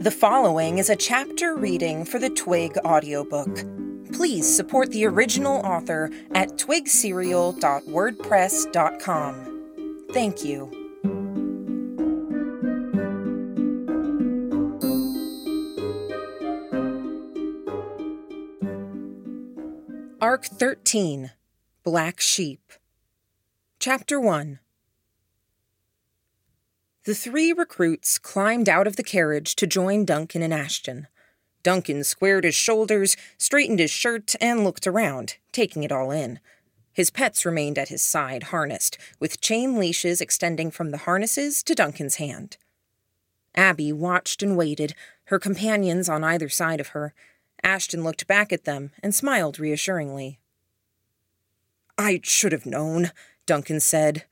The following is a chapter reading for the Twig audiobook. Please support the original author at twigserial.wordpress.com. Thank you. Arc 13 Black Sheep. Chapter 1 the three recruits climbed out of the carriage to join Duncan and Ashton. Duncan squared his shoulders, straightened his shirt, and looked around, taking it all in. His pets remained at his side, harnessed, with chain leashes extending from the harnesses to Duncan's hand. Abby watched and waited, her companions on either side of her. Ashton looked back at them and smiled reassuringly. I should have known, Duncan said.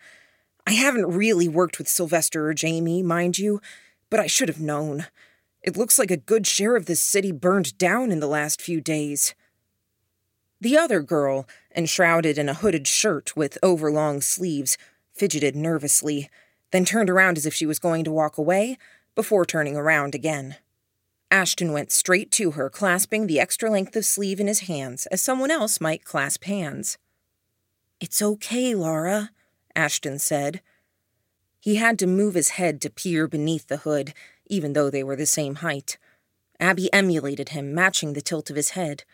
I haven't really worked with Sylvester or Jamie, mind you, but I should have known. It looks like a good share of this city burned down in the last few days. The other girl, enshrouded in a hooded shirt with overlong sleeves, fidgeted nervously, then turned around as if she was going to walk away, before turning around again. Ashton went straight to her, clasping the extra length of sleeve in his hands as someone else might clasp hands. It's okay, Lara, Ashton said. He had to move his head to peer beneath the hood, even though they were the same height. Abby emulated him, matching the tilt of his head.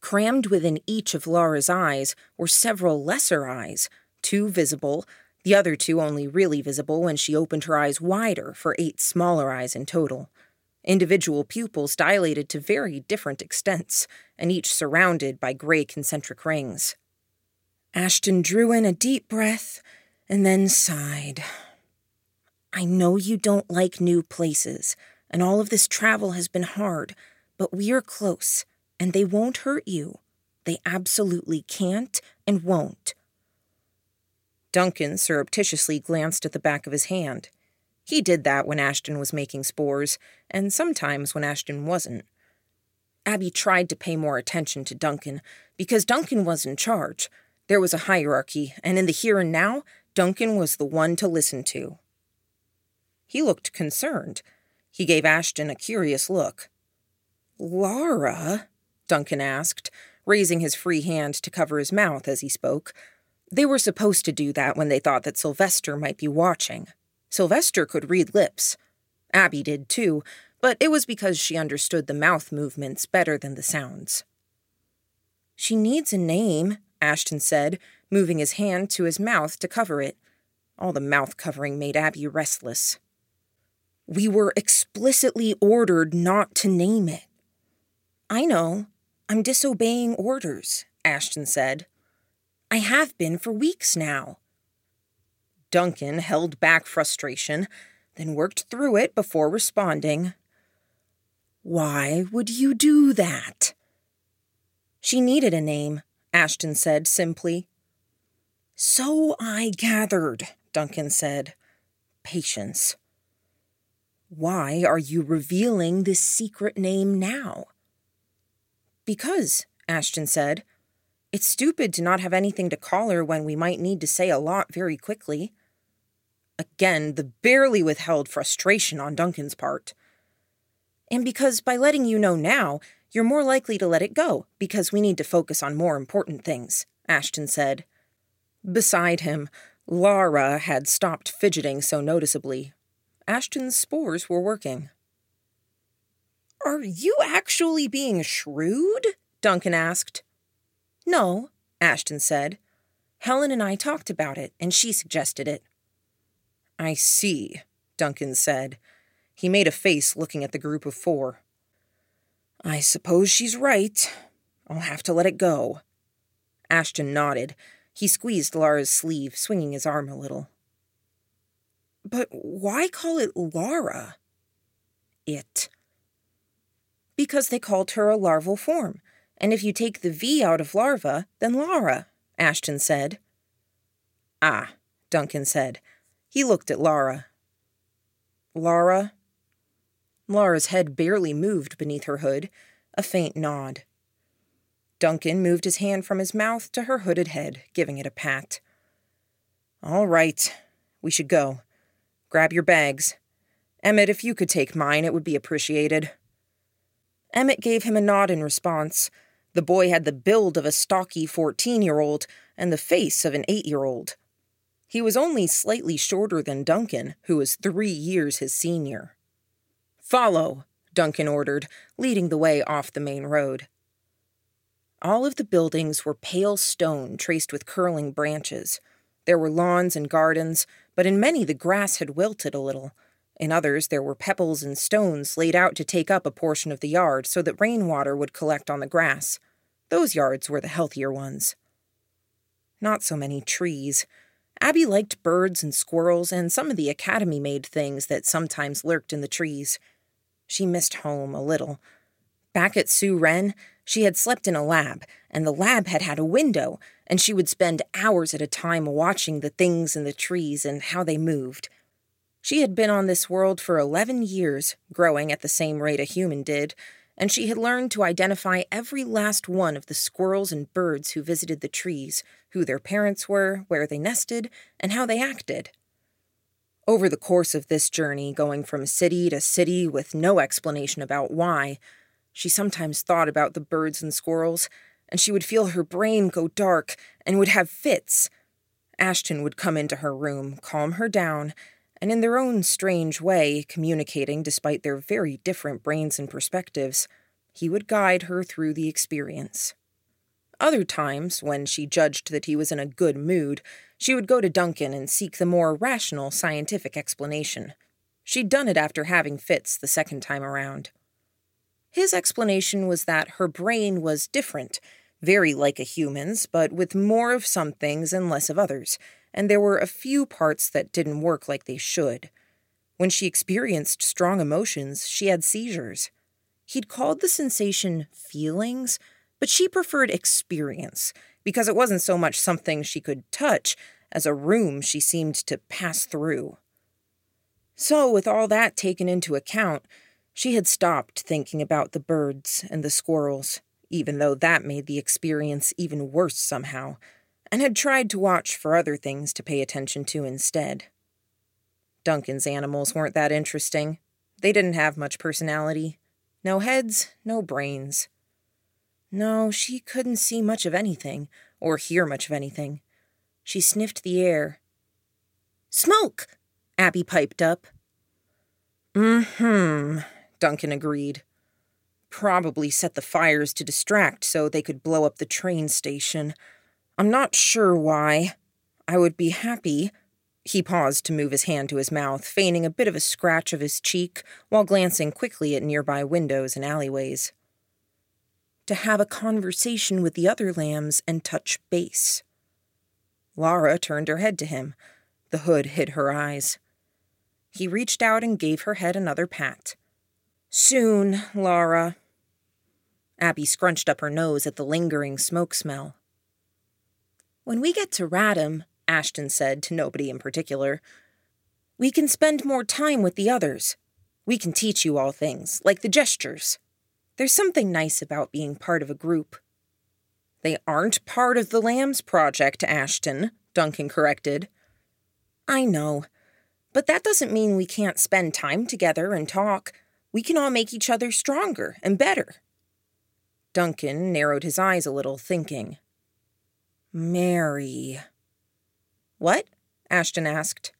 Crammed within each of Lara's eyes were several lesser eyes, two visible, the other two only really visible when she opened her eyes wider for eight smaller eyes in total. Individual pupils dilated to very different extents, and each surrounded by gray concentric rings. Ashton drew in a deep breath and then sighed. I know you don't like new places, and all of this travel has been hard, but we are close, and they won't hurt you. They absolutely can't and won't. Duncan surreptitiously glanced at the back of his hand. He did that when Ashton was making spores, and sometimes when Ashton wasn't. Abby tried to pay more attention to Duncan, because Duncan was in charge, there was a hierarchy, and in the here and now, Duncan was the one to listen to. He looked concerned. He gave Ashton a curious look. Lara? Duncan asked, raising his free hand to cover his mouth as he spoke. They were supposed to do that when they thought that Sylvester might be watching. Sylvester could read lips. Abby did too, but it was because she understood the mouth movements better than the sounds. She needs a name, Ashton said, moving his hand to his mouth to cover it. All the mouth covering made Abby restless. We were explicitly ordered not to name it. I know. I'm disobeying orders, Ashton said. I have been for weeks now. Duncan held back frustration, then worked through it before responding. Why would you do that? She needed a name, Ashton said simply. So I gathered, Duncan said. Patience. Why are you revealing this secret name now? Because, Ashton said. It's stupid to not have anything to call her when we might need to say a lot very quickly. Again, the barely withheld frustration on Duncan's part. And because by letting you know now, you're more likely to let it go because we need to focus on more important things, Ashton said. Beside him, Lara had stopped fidgeting so noticeably. Ashton's spores were working. Are you actually being shrewd? Duncan asked. No, Ashton said. Helen and I talked about it, and she suggested it. I see, Duncan said. He made a face looking at the group of four. I suppose she's right. I'll have to let it go. Ashton nodded. He squeezed Lara's sleeve, swinging his arm a little. But why call it Lara? It. Because they called her a larval form, and if you take the V out of larva, then Lara, Ashton said. Ah, Duncan said. He looked at Lara. Lara, Lara's head barely moved beneath her hood, a faint nod. Duncan moved his hand from his mouth to her hooded head, giving it a pat. All right, we should go. Grab your bags. Emmett, if you could take mine, it would be appreciated. Emmett gave him a nod in response. The boy had the build of a stocky 14 year old and the face of an 8 year old. He was only slightly shorter than Duncan, who was three years his senior. Follow, Duncan ordered, leading the way off the main road. All of the buildings were pale stone traced with curling branches. There were lawns and gardens, but in many the grass had wilted a little. In others, there were pebbles and stones laid out to take up a portion of the yard so that rainwater would collect on the grass. Those yards were the healthier ones. Not so many trees. Abby liked birds and squirrels and some of the academy made things that sometimes lurked in the trees. She missed home a little. Back at Sue Wren, she had slept in a lab, and the lab had had a window, and she would spend hours at a time watching the things in the trees and how they moved. She had been on this world for 11 years, growing at the same rate a human did, and she had learned to identify every last one of the squirrels and birds who visited the trees, who their parents were, where they nested, and how they acted. Over the course of this journey, going from city to city with no explanation about why, she sometimes thought about the birds and squirrels, and she would feel her brain go dark and would have fits. Ashton would come into her room, calm her down, and in their own strange way, communicating despite their very different brains and perspectives, he would guide her through the experience. Other times, when she judged that he was in a good mood, she would go to Duncan and seek the more rational scientific explanation. She'd done it after having fits the second time around. His explanation was that her brain was different, very like a human's, but with more of some things and less of others, and there were a few parts that didn't work like they should. When she experienced strong emotions, she had seizures. He'd called the sensation feelings, but she preferred experience because it wasn't so much something she could touch as a room she seemed to pass through. So, with all that taken into account, she had stopped thinking about the birds and the squirrels, even though that made the experience even worse somehow, and had tried to watch for other things to pay attention to instead. Duncan's animals weren't that interesting. They didn't have much personality. No heads, no brains. No, she couldn't see much of anything, or hear much of anything. She sniffed the air. Smoke! Abby piped up. Mm hmm, Duncan agreed. Probably set the fires to distract so they could blow up the train station. I'm not sure why. I would be happy. He paused to move his hand to his mouth, feigning a bit of a scratch of his cheek while glancing quickly at nearby windows and alleyways. To have a conversation with the other lambs and touch base. Lara turned her head to him. The hood hid her eyes. He reached out and gave her head another pat. Soon, Lara. Abby scrunched up her nose at the lingering smoke smell. When we get to Radham, Ashton said to nobody in particular, we can spend more time with the others. We can teach you all things, like the gestures. There's something nice about being part of a group. They aren't part of the Lambs Project, Ashton, Duncan corrected. I know, but that doesn't mean we can't spend time together and talk we can all make each other stronger and better. Duncan narrowed his eyes a little, thinking. Mary. What? Ashton asked.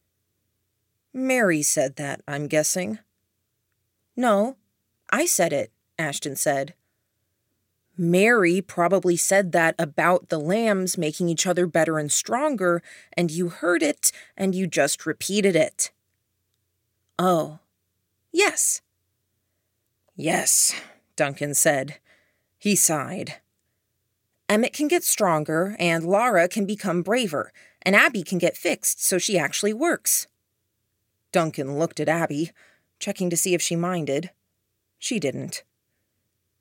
Mary said that, I'm guessing. No, I said it, Ashton said. Mary probably said that about the lambs making each other better and stronger, and you heard it, and you just repeated it. Oh, yes, Yes, Duncan said. He sighed. Emmett can get stronger, and Lara can become braver, and Abby can get fixed so she actually works. Duncan looked at Abby, checking to see if she minded. She didn't.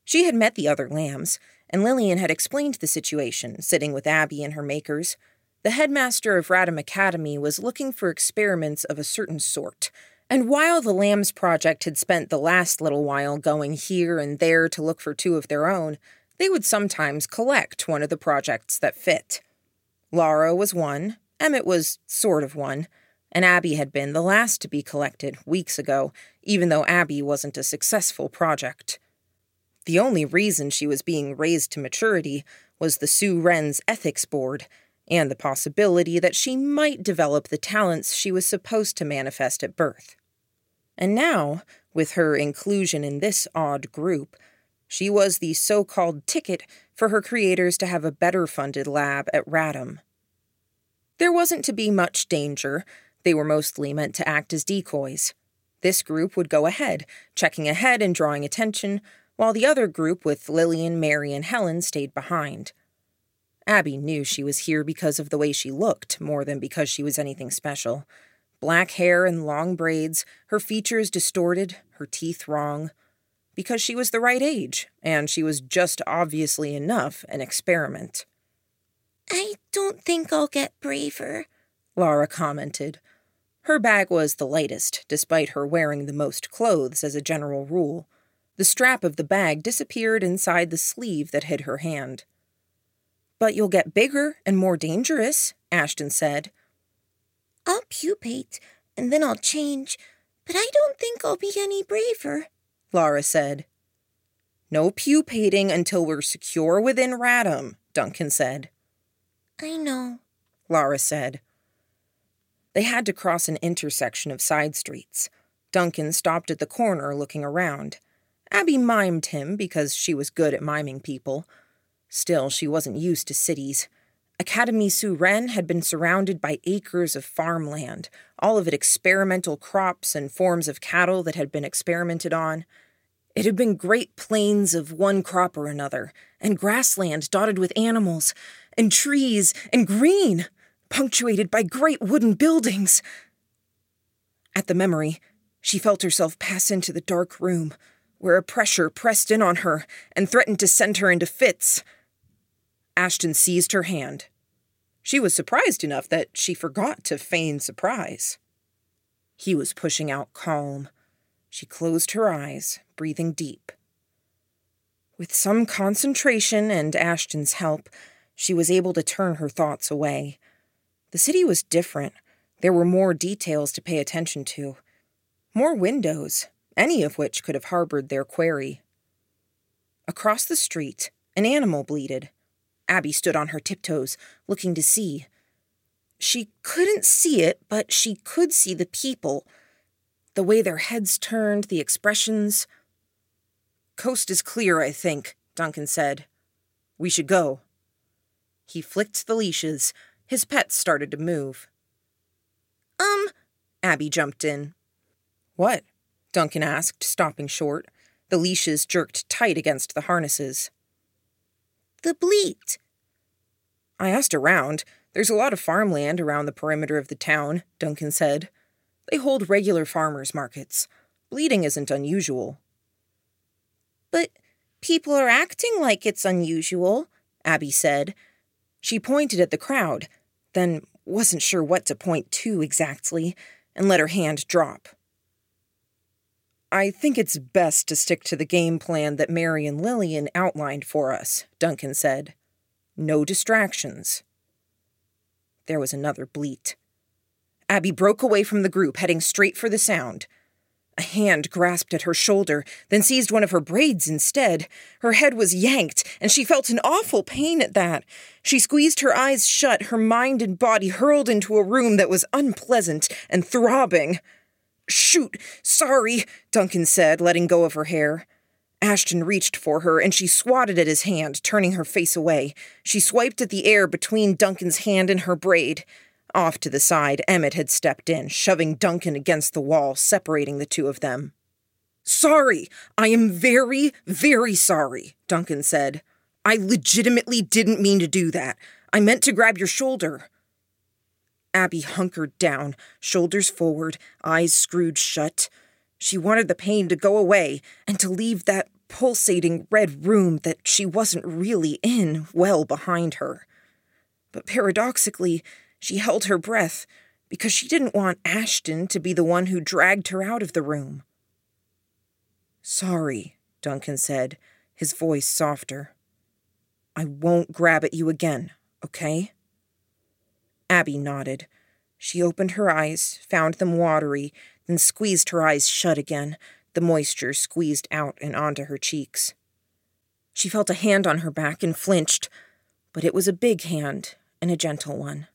She had met the other lambs, and Lillian had explained the situation, sitting with Abby and her makers. The headmaster of Radham Academy was looking for experiments of a certain sort, and while the Lambs Project had spent the last little while going here and there to look for two of their own, They would sometimes collect one of the projects that fit. Lara was one, Emmett was sort of one, and Abby had been the last to be collected weeks ago, even though Abby wasn't a successful project. The only reason she was being raised to maturity was the Sue Wren's ethics board, and the possibility that she might develop the talents she was supposed to manifest at birth. And now, with her inclusion in this odd group, she was the so called ticket for her creators to have a better funded lab at Radham. There wasn't to be much danger, they were mostly meant to act as decoys. This group would go ahead, checking ahead and drawing attention, while the other group with Lillian, Mary, and Helen stayed behind. Abby knew she was here because of the way she looked more than because she was anything special. Black hair and long braids, her features distorted, her teeth wrong. Because she was the right age, and she was just obviously enough an experiment. I don't think I'll get braver, Lara commented. Her bag was the lightest, despite her wearing the most clothes as a general rule. The strap of the bag disappeared inside the sleeve that hid her hand. But you'll get bigger and more dangerous, Ashton said. I'll pupate, and then I'll change, but I don't think I'll be any braver, Lara said. No pupating until we're secure within Radham, Duncan said. I know, Lara said. They had to cross an intersection of side streets. Duncan stopped at the corner looking around. Abby mimed him because she was good at miming people. Still, she wasn't used to cities. Academy Sue Wren had been surrounded by acres of farmland, all of it experimental crops and forms of cattle that had been experimented on. It had been great plains of one crop or another, and grassland dotted with animals, and trees, and green, punctuated by great wooden buildings. At the memory, she felt herself pass into the dark room, where a pressure pressed in on her and threatened to send her into fits. Ashton seized her hand. She was surprised enough that she forgot to feign surprise. He was pushing out calm. She closed her eyes, breathing deep. With some concentration and Ashton's help, she was able to turn her thoughts away. The city was different. There were more details to pay attention to. More windows, any of which could have harbored their quarry. Across the street, an animal bleated. Abby stood on her tiptoes, looking to see. She couldn't see it, but she could see the people. The way their heads turned, the expressions. Coast is clear, I think, Duncan said. We should go. He flicked the leashes. His pets started to move. Um, Abby jumped in. What? Duncan asked, stopping short. The leashes jerked tight against the harnesses. The bleat. I asked around. There's a lot of farmland around the perimeter of the town, Duncan said. They hold regular farmers' markets. Bleeding isn't unusual. But people are acting like it's unusual, Abby said. She pointed at the crowd, then wasn't sure what to point to exactly, and let her hand drop. I think it's best to stick to the game plan that Mary and Lillian outlined for us, Duncan said. No distractions. There was another bleat. Abby broke away from the group, heading straight for the sound. A hand grasped at her shoulder, then seized one of her braids instead. Her head was yanked, and she felt an awful pain at that. She squeezed her eyes shut, her mind and body hurled into a room that was unpleasant and throbbing. Shoot, sorry, Duncan said, letting go of her hair. Ashton reached for her, and she swatted at his hand, turning her face away. She swiped at the air between Duncan's hand and her braid. Off to the side, Emmett had stepped in, shoving Duncan against the wall, separating the two of them. Sorry, I am very, very sorry, Duncan said. I legitimately didn't mean to do that. I meant to grab your shoulder. Abby hunkered down, shoulders forward, eyes screwed shut. She wanted the pain to go away and to leave that pulsating red room that she wasn't really in well behind her. But paradoxically, she held her breath because she didn't want Ashton to be the one who dragged her out of the room. Sorry, Duncan said, his voice softer. I won't grab at you again, okay? Abby nodded. She opened her eyes, found them watery, then squeezed her eyes shut again, the moisture squeezed out and onto her cheeks. She felt a hand on her back and flinched, but it was a big hand and a gentle one.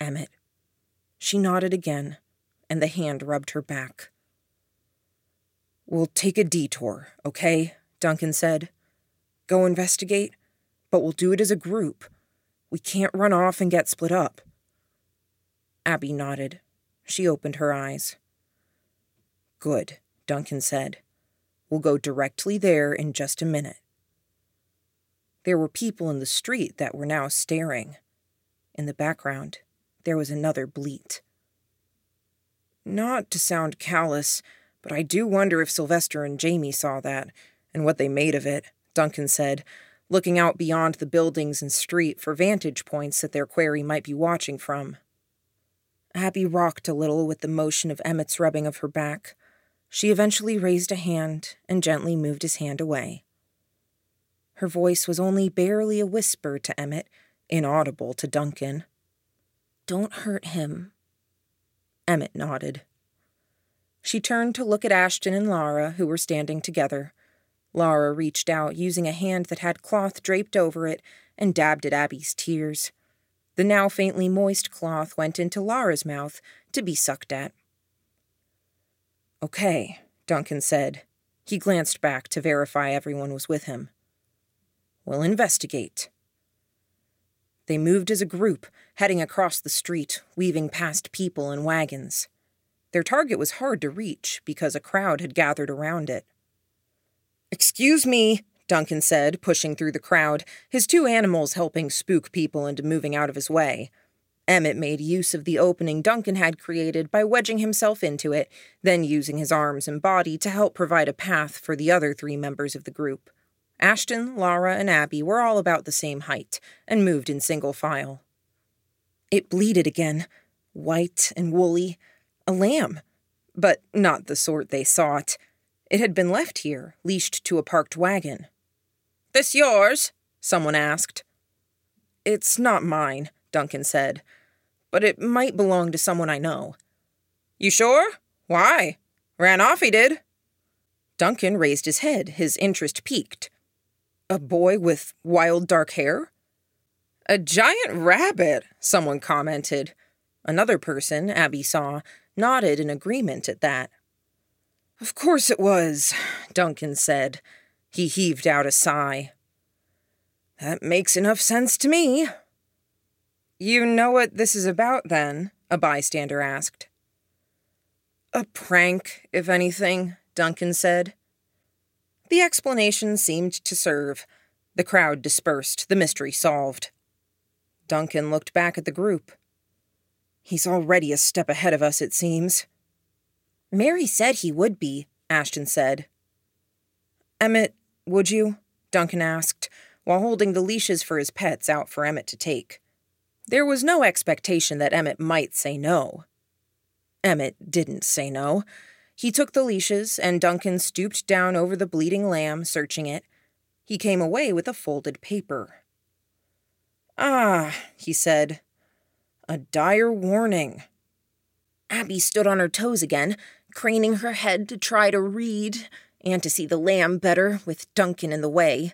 Emmett. She nodded again, and the hand rubbed her back. We'll take a detour, okay? Duncan said. Go investigate, but we'll do it as a group. We can't run off and get split up. Abby nodded. She opened her eyes. Good, Duncan said. We'll go directly there in just a minute. There were people in the street that were now staring. In the background, there was another bleat. Not to sound callous, but I do wonder if Sylvester and Jamie saw that, and what they made of it, Duncan said, looking out beyond the buildings and street for vantage points that their quarry might be watching from. Abby rocked a little with the motion of Emmett's rubbing of her back. She eventually raised a hand and gently moved his hand away. Her voice was only barely a whisper to Emmett, inaudible to Duncan. Don't hurt him. Emmett nodded. She turned to look at Ashton and Lara, who were standing together. Lara reached out, using a hand that had cloth draped over it, and dabbed at Abby's tears. The now faintly moist cloth went into Lara's mouth to be sucked at. Okay, Duncan said. He glanced back to verify everyone was with him. We'll investigate. They moved as a group, heading across the street, weaving past people and wagons. Their target was hard to reach because a crowd had gathered around it. Excuse me, Duncan said, pushing through the crowd, his two animals helping spook people into moving out of his way. Emmett made use of the opening Duncan had created by wedging himself into it, then using his arms and body to help provide a path for the other three members of the group. Ashton, Lara, and Abby were all about the same height and moved in single file. It bleated again, white and woolly, a lamb, but not the sort they sought. It had been left here, leashed to a parked wagon. This yours? someone asked. It's not mine, Duncan said, but it might belong to someone I know. You sure? Why? Ran off, he did. Duncan raised his head, his interest piqued. A boy with wild dark hair? A giant rabbit, someone commented. Another person, Abby saw, nodded in agreement at that. Of course it was, Duncan said. He heaved out a sigh. That makes enough sense to me. You know what this is about, then? a bystander asked. A prank, if anything, Duncan said. The explanation seemed to serve. The crowd dispersed, the mystery solved. Duncan looked back at the group. He's already a step ahead of us, it seems. Mary said he would be, Ashton said. Emmett, would you? Duncan asked, while holding the leashes for his pets out for Emmett to take. There was no expectation that Emmett might say no. Emmett didn't say no. He took the leashes, and Duncan stooped down over the bleeding lamb, searching it. He came away with a folded paper. Ah, he said. A dire warning. Abby stood on her toes again, craning her head to try to read and to see the lamb better with Duncan in the way.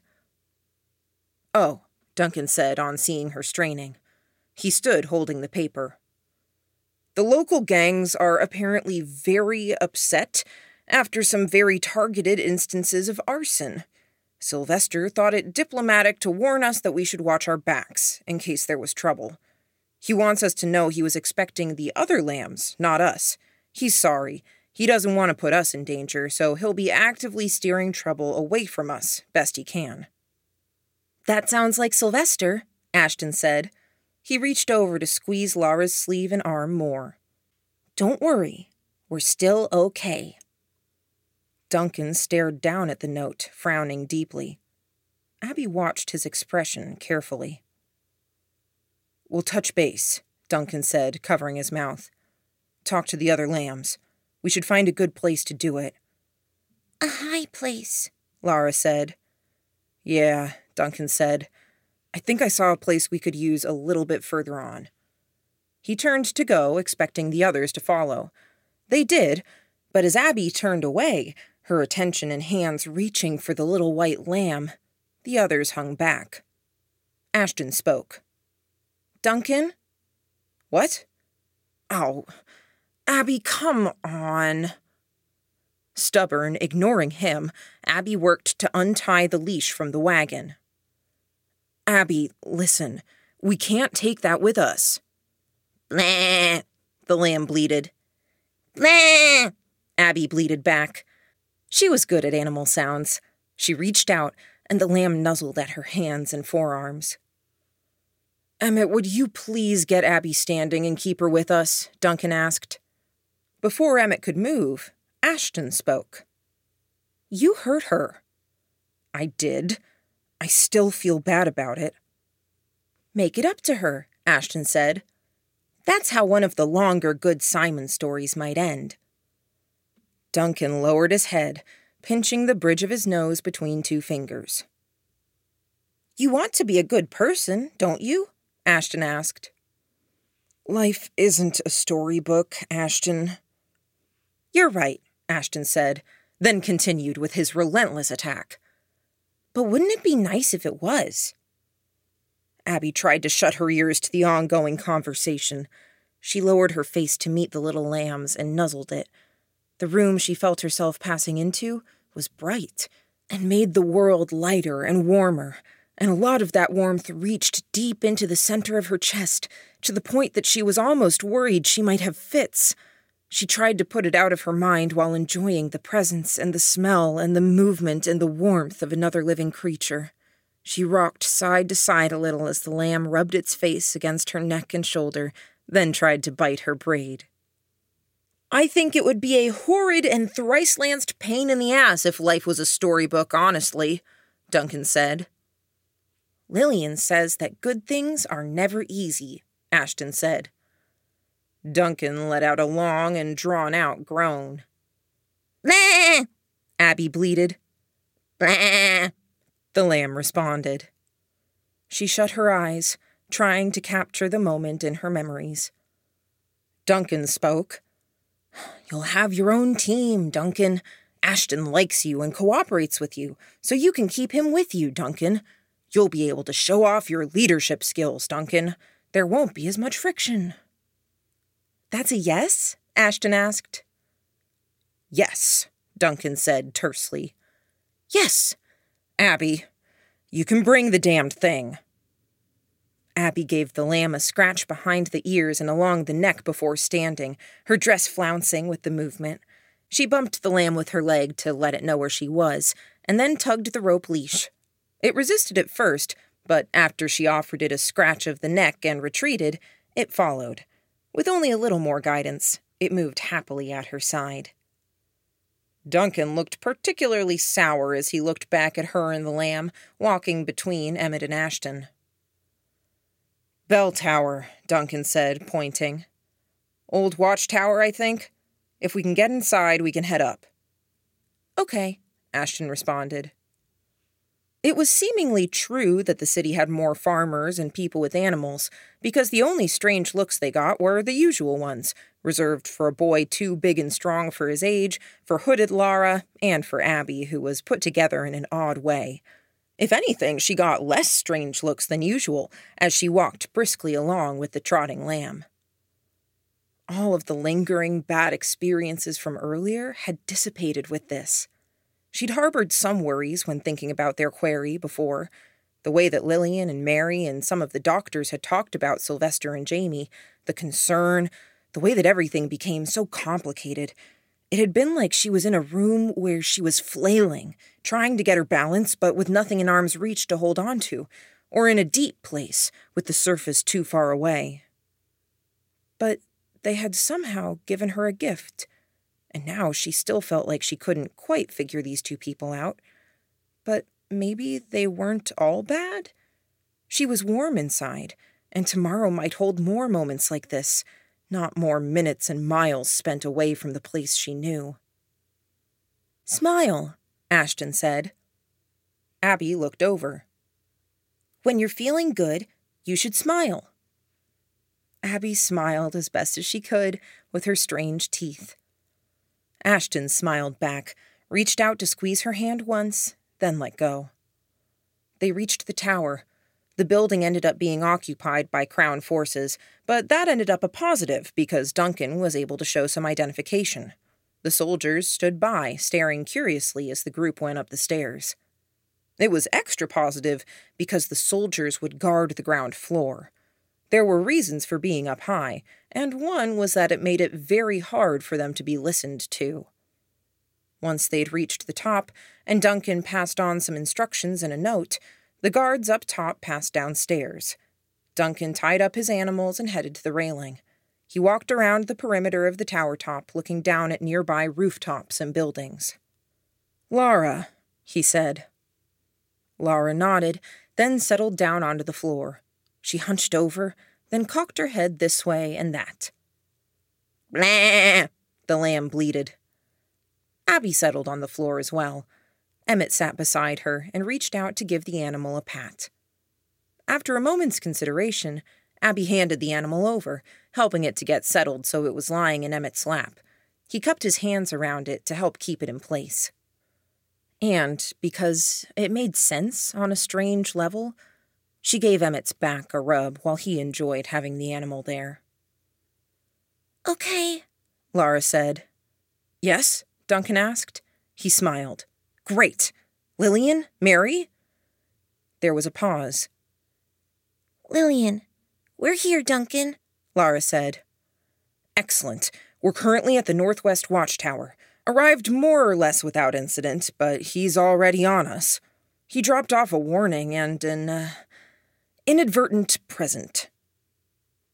Oh, Duncan said on seeing her straining. He stood holding the paper. The local gangs are apparently very upset after some very targeted instances of arson. Sylvester thought it diplomatic to warn us that we should watch our backs in case there was trouble. He wants us to know he was expecting the other lambs, not us. He's sorry, he doesn't want to put us in danger, so he'll be actively steering trouble away from us best he can. That sounds like Sylvester, Ashton said. He reached over to squeeze Lara's sleeve and arm more. Don't worry, we're still okay. Duncan stared down at the note, frowning deeply. Abby watched his expression carefully. We'll touch base, Duncan said, covering his mouth. Talk to the other lambs. We should find a good place to do it. A high place, Lara said. Yeah, Duncan said. I think I saw a place we could use a little bit further on. He turned to go, expecting the others to follow. They did, but as Abby turned away, her attention and hands reaching for the little white lamb, the others hung back. Ashton spoke. Duncan? What? Oh, Abby, come on. Stubborn, ignoring him, Abby worked to untie the leash from the wagon. Abby, listen, we can't take that with us. Blah, the lamb bleated. blah. Abby bleated back. She was good at animal sounds. She reached out, and the lamb nuzzled at her hands and forearms. Emmett, would you please get Abby standing and keep her with us? Duncan asked. Before Emmett could move, Ashton spoke. You hurt her. I did. I still feel bad about it. Make it up to her, Ashton said. That's how one of the longer Good Simon stories might end. Duncan lowered his head, pinching the bridge of his nose between two fingers. You want to be a good person, don't you? Ashton asked. Life isn't a storybook, Ashton. You're right, Ashton said, then continued with his relentless attack. But wouldn't it be nice if it was? Abby tried to shut her ears to the ongoing conversation. She lowered her face to meet the little lamb's and nuzzled it. The room she felt herself passing into was bright and made the world lighter and warmer, and a lot of that warmth reached deep into the center of her chest to the point that she was almost worried she might have fits. She tried to put it out of her mind while enjoying the presence and the smell and the movement and the warmth of another living creature. She rocked side to side a little as the lamb rubbed its face against her neck and shoulder, then tried to bite her braid. I think it would be a horrid and thrice lanced pain in the ass if life was a storybook, honestly, Duncan said. Lillian says that good things are never easy, Ashton said. Duncan let out a long and drawn out groan. Blah, Abby bleated. blah. The lamb responded. She shut her eyes, trying to capture the moment in her memories. Duncan spoke. You'll have your own team, Duncan. Ashton likes you and cooperates with you, so you can keep him with you, Duncan. You'll be able to show off your leadership skills, Duncan. There won't be as much friction. That's a yes? Ashton asked. Yes, Duncan said tersely. Yes, Abby, you can bring the damned thing. Abby gave the lamb a scratch behind the ears and along the neck before standing, her dress flouncing with the movement. She bumped the lamb with her leg to let it know where she was, and then tugged the rope leash. It resisted at first, but after she offered it a scratch of the neck and retreated, it followed. With only a little more guidance, it moved happily at her side. Duncan looked particularly sour as he looked back at her and the lamb, walking between Emmett and Ashton. Bell Tower, Duncan said, pointing. Old watchtower, I think. If we can get inside, we can head up. Okay, Ashton responded. It was seemingly true that the city had more farmers and people with animals, because the only strange looks they got were the usual ones, reserved for a boy too big and strong for his age, for hooded Lara, and for Abby, who was put together in an odd way. If anything, she got less strange looks than usual as she walked briskly along with the trotting lamb. All of the lingering bad experiences from earlier had dissipated with this. She'd harbored some worries when thinking about their query before. The way that Lillian and Mary and some of the doctors had talked about Sylvester and Jamie, the concern, the way that everything became so complicated. It had been like she was in a room where she was flailing, trying to get her balance, but with nothing in arm's reach to hold on to, or in a deep place with the surface too far away. But they had somehow given her a gift and now she still felt like she couldn't quite figure these two people out. But maybe they weren't all bad? She was warm inside, and tomorrow might hold more moments like this, not more minutes and miles spent away from the place she knew. Smile, Ashton said. Abby looked over. When you're feeling good, you should smile. Abby smiled as best as she could with her strange teeth. Ashton smiled back, reached out to squeeze her hand once, then let go. They reached the tower. The building ended up being occupied by Crown forces, but that ended up a positive because Duncan was able to show some identification. The soldiers stood by, staring curiously as the group went up the stairs. It was extra positive because the soldiers would guard the ground floor. There were reasons for being up high, and one was that it made it very hard for them to be listened to. Once they'd reached the top, and Duncan passed on some instructions in a note, the guards up top passed downstairs. Duncan tied up his animals and headed to the railing. He walked around the perimeter of the tower top, looking down at nearby rooftops and buildings. Lara, he said. Lara nodded, then settled down onto the floor. She hunched over, then cocked her head this way and that. Blah! The lamb bleated. Abby settled on the floor as well. Emmett sat beside her and reached out to give the animal a pat. After a moment's consideration, Abby handed the animal over, helping it to get settled so it was lying in Emmett's lap. He cupped his hands around it to help keep it in place. And, because it made sense on a strange level, she gave Emmett's back a rub while he enjoyed having the animal there. Okay, Lara said. Yes? Duncan asked. He smiled. Great. Lillian? Mary? There was a pause. Lillian, we're here, Duncan, Lara said. Excellent. We're currently at the Northwest Watchtower. Arrived more or less without incident, but he's already on us. He dropped off a warning and an uh, inadvertent present.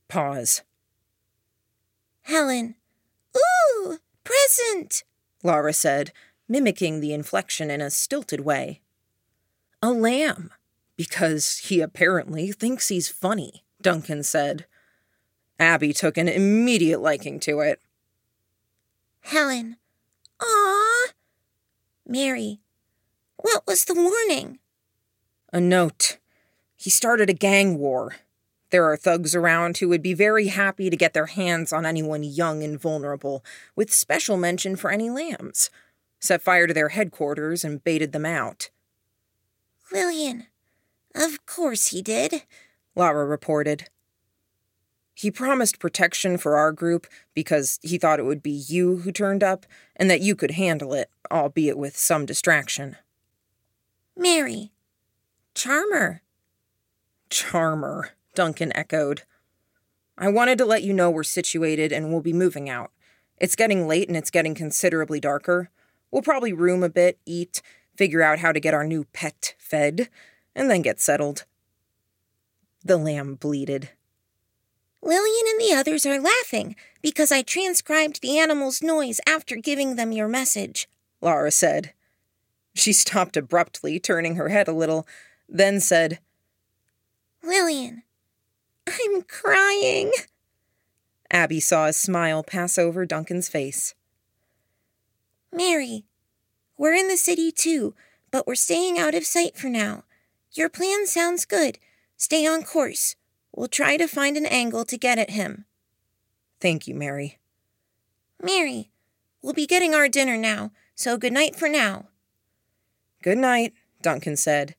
Pause. Helen. Ooh, present, Lara said, mimicking the inflection in a stilted way. A lamb, because he apparently thinks he's funny, Duncan said. Abby took an immediate liking to it. Helen. Ah, Mary. What was the warning? A note. He started a gang war. There are thugs around who would be very happy to get their hands on anyone young and vulnerable, with special mention for any lambs. Set fire to their headquarters and baited them out. Lillian. Of course he did, Lara reported. He promised protection for our group because he thought it would be you who turned up and that you could handle it, albeit with some distraction. Mary. Charmer. Charmer, Duncan echoed. I wanted to let you know we're situated and we'll be moving out. It's getting late and it's getting considerably darker. We'll probably room a bit, eat, figure out how to get our new pet fed, and then get settled. The lamb bleated. Lillian and the others are laughing because I transcribed the animal's noise after giving them your message, Lara said. She stopped abruptly, turning her head a little, then said, Lillian, I'm crying. Abby saw a smile pass over Duncan's face. Mary, we're in the city too, but we're staying out of sight for now. Your plan sounds good. Stay on course. We'll try to find an angle to get at him. Thank you, Mary. Mary, we'll be getting our dinner now, so good night for now. Good night, Duncan said.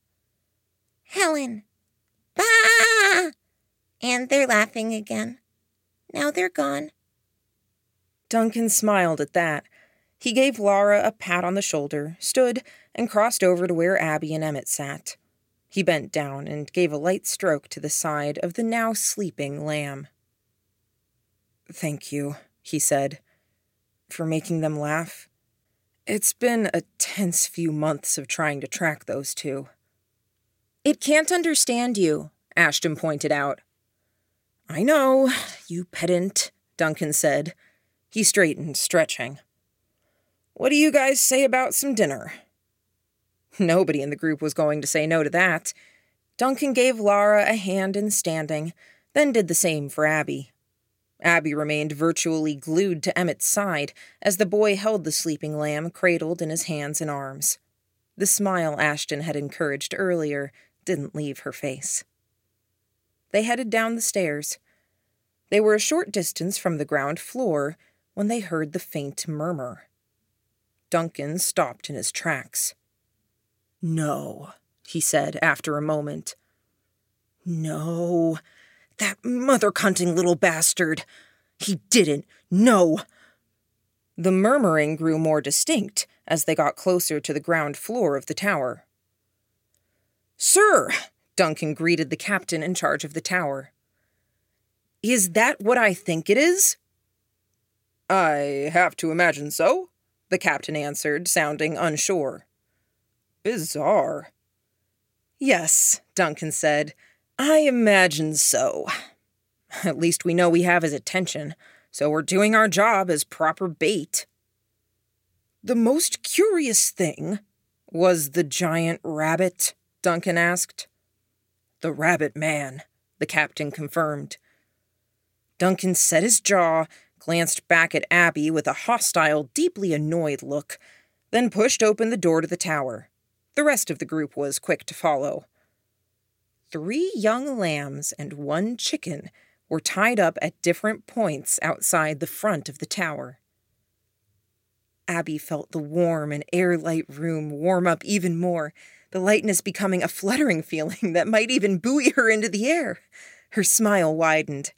Helen. And they're laughing again. Now they're gone. Duncan smiled at that. He gave Lara a pat on the shoulder, stood, and crossed over to where Abby and Emmett sat. He bent down and gave a light stroke to the side of the now sleeping lamb. Thank you, he said, for making them laugh. It's been a tense few months of trying to track those two. It can't understand you, Ashton pointed out. I know, you pedant, Duncan said. He straightened, stretching. What do you guys say about some dinner? Nobody in the group was going to say no to that. Duncan gave Lara a hand in standing, then did the same for Abby. Abby remained virtually glued to Emmett's side as the boy held the sleeping lamb cradled in his hands and arms. The smile Ashton had encouraged earlier didn't leave her face. They headed down the stairs. They were a short distance from the ground floor when they heard the faint murmur. Duncan stopped in his tracks. No, he said after a moment. No, that mother cunting little bastard. He didn't. No. The murmuring grew more distinct as they got closer to the ground floor of the tower. Sir, Duncan greeted the captain in charge of the tower. Is that what I think it is? I have to imagine so, the captain answered, sounding unsure. Bizarre. Yes, Duncan said. I imagine so. At least we know we have his attention, so we're doing our job as proper bait. The most curious thing was the giant rabbit, Duncan asked. The rabbit man, the captain confirmed. Duncan set his jaw, glanced back at Abby with a hostile, deeply annoyed look, then pushed open the door to the tower. The rest of the group was quick to follow. Three young lambs and one chicken were tied up at different points outside the front of the tower. Abby felt the warm and air-light room warm up even more, the lightness becoming a fluttering feeling that might even buoy her into the air. Her smile widened.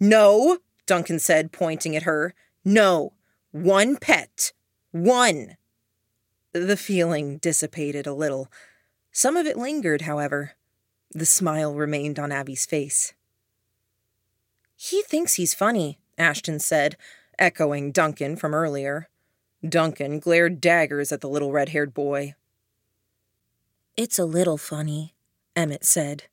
No, Duncan said, pointing at her. No, one pet. One. The feeling dissipated a little. Some of it lingered, however. The smile remained on Abby's face. He thinks he's funny, Ashton said, echoing Duncan from earlier. Duncan glared daggers at the little red haired boy. It's a little funny, Emmett said.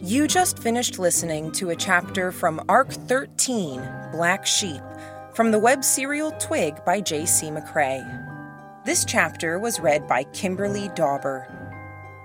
You just finished listening to a chapter from Arc 13, Black Sheep, from the web serial Twig by J.C. McCrae. This chapter was read by Kimberly Dauber.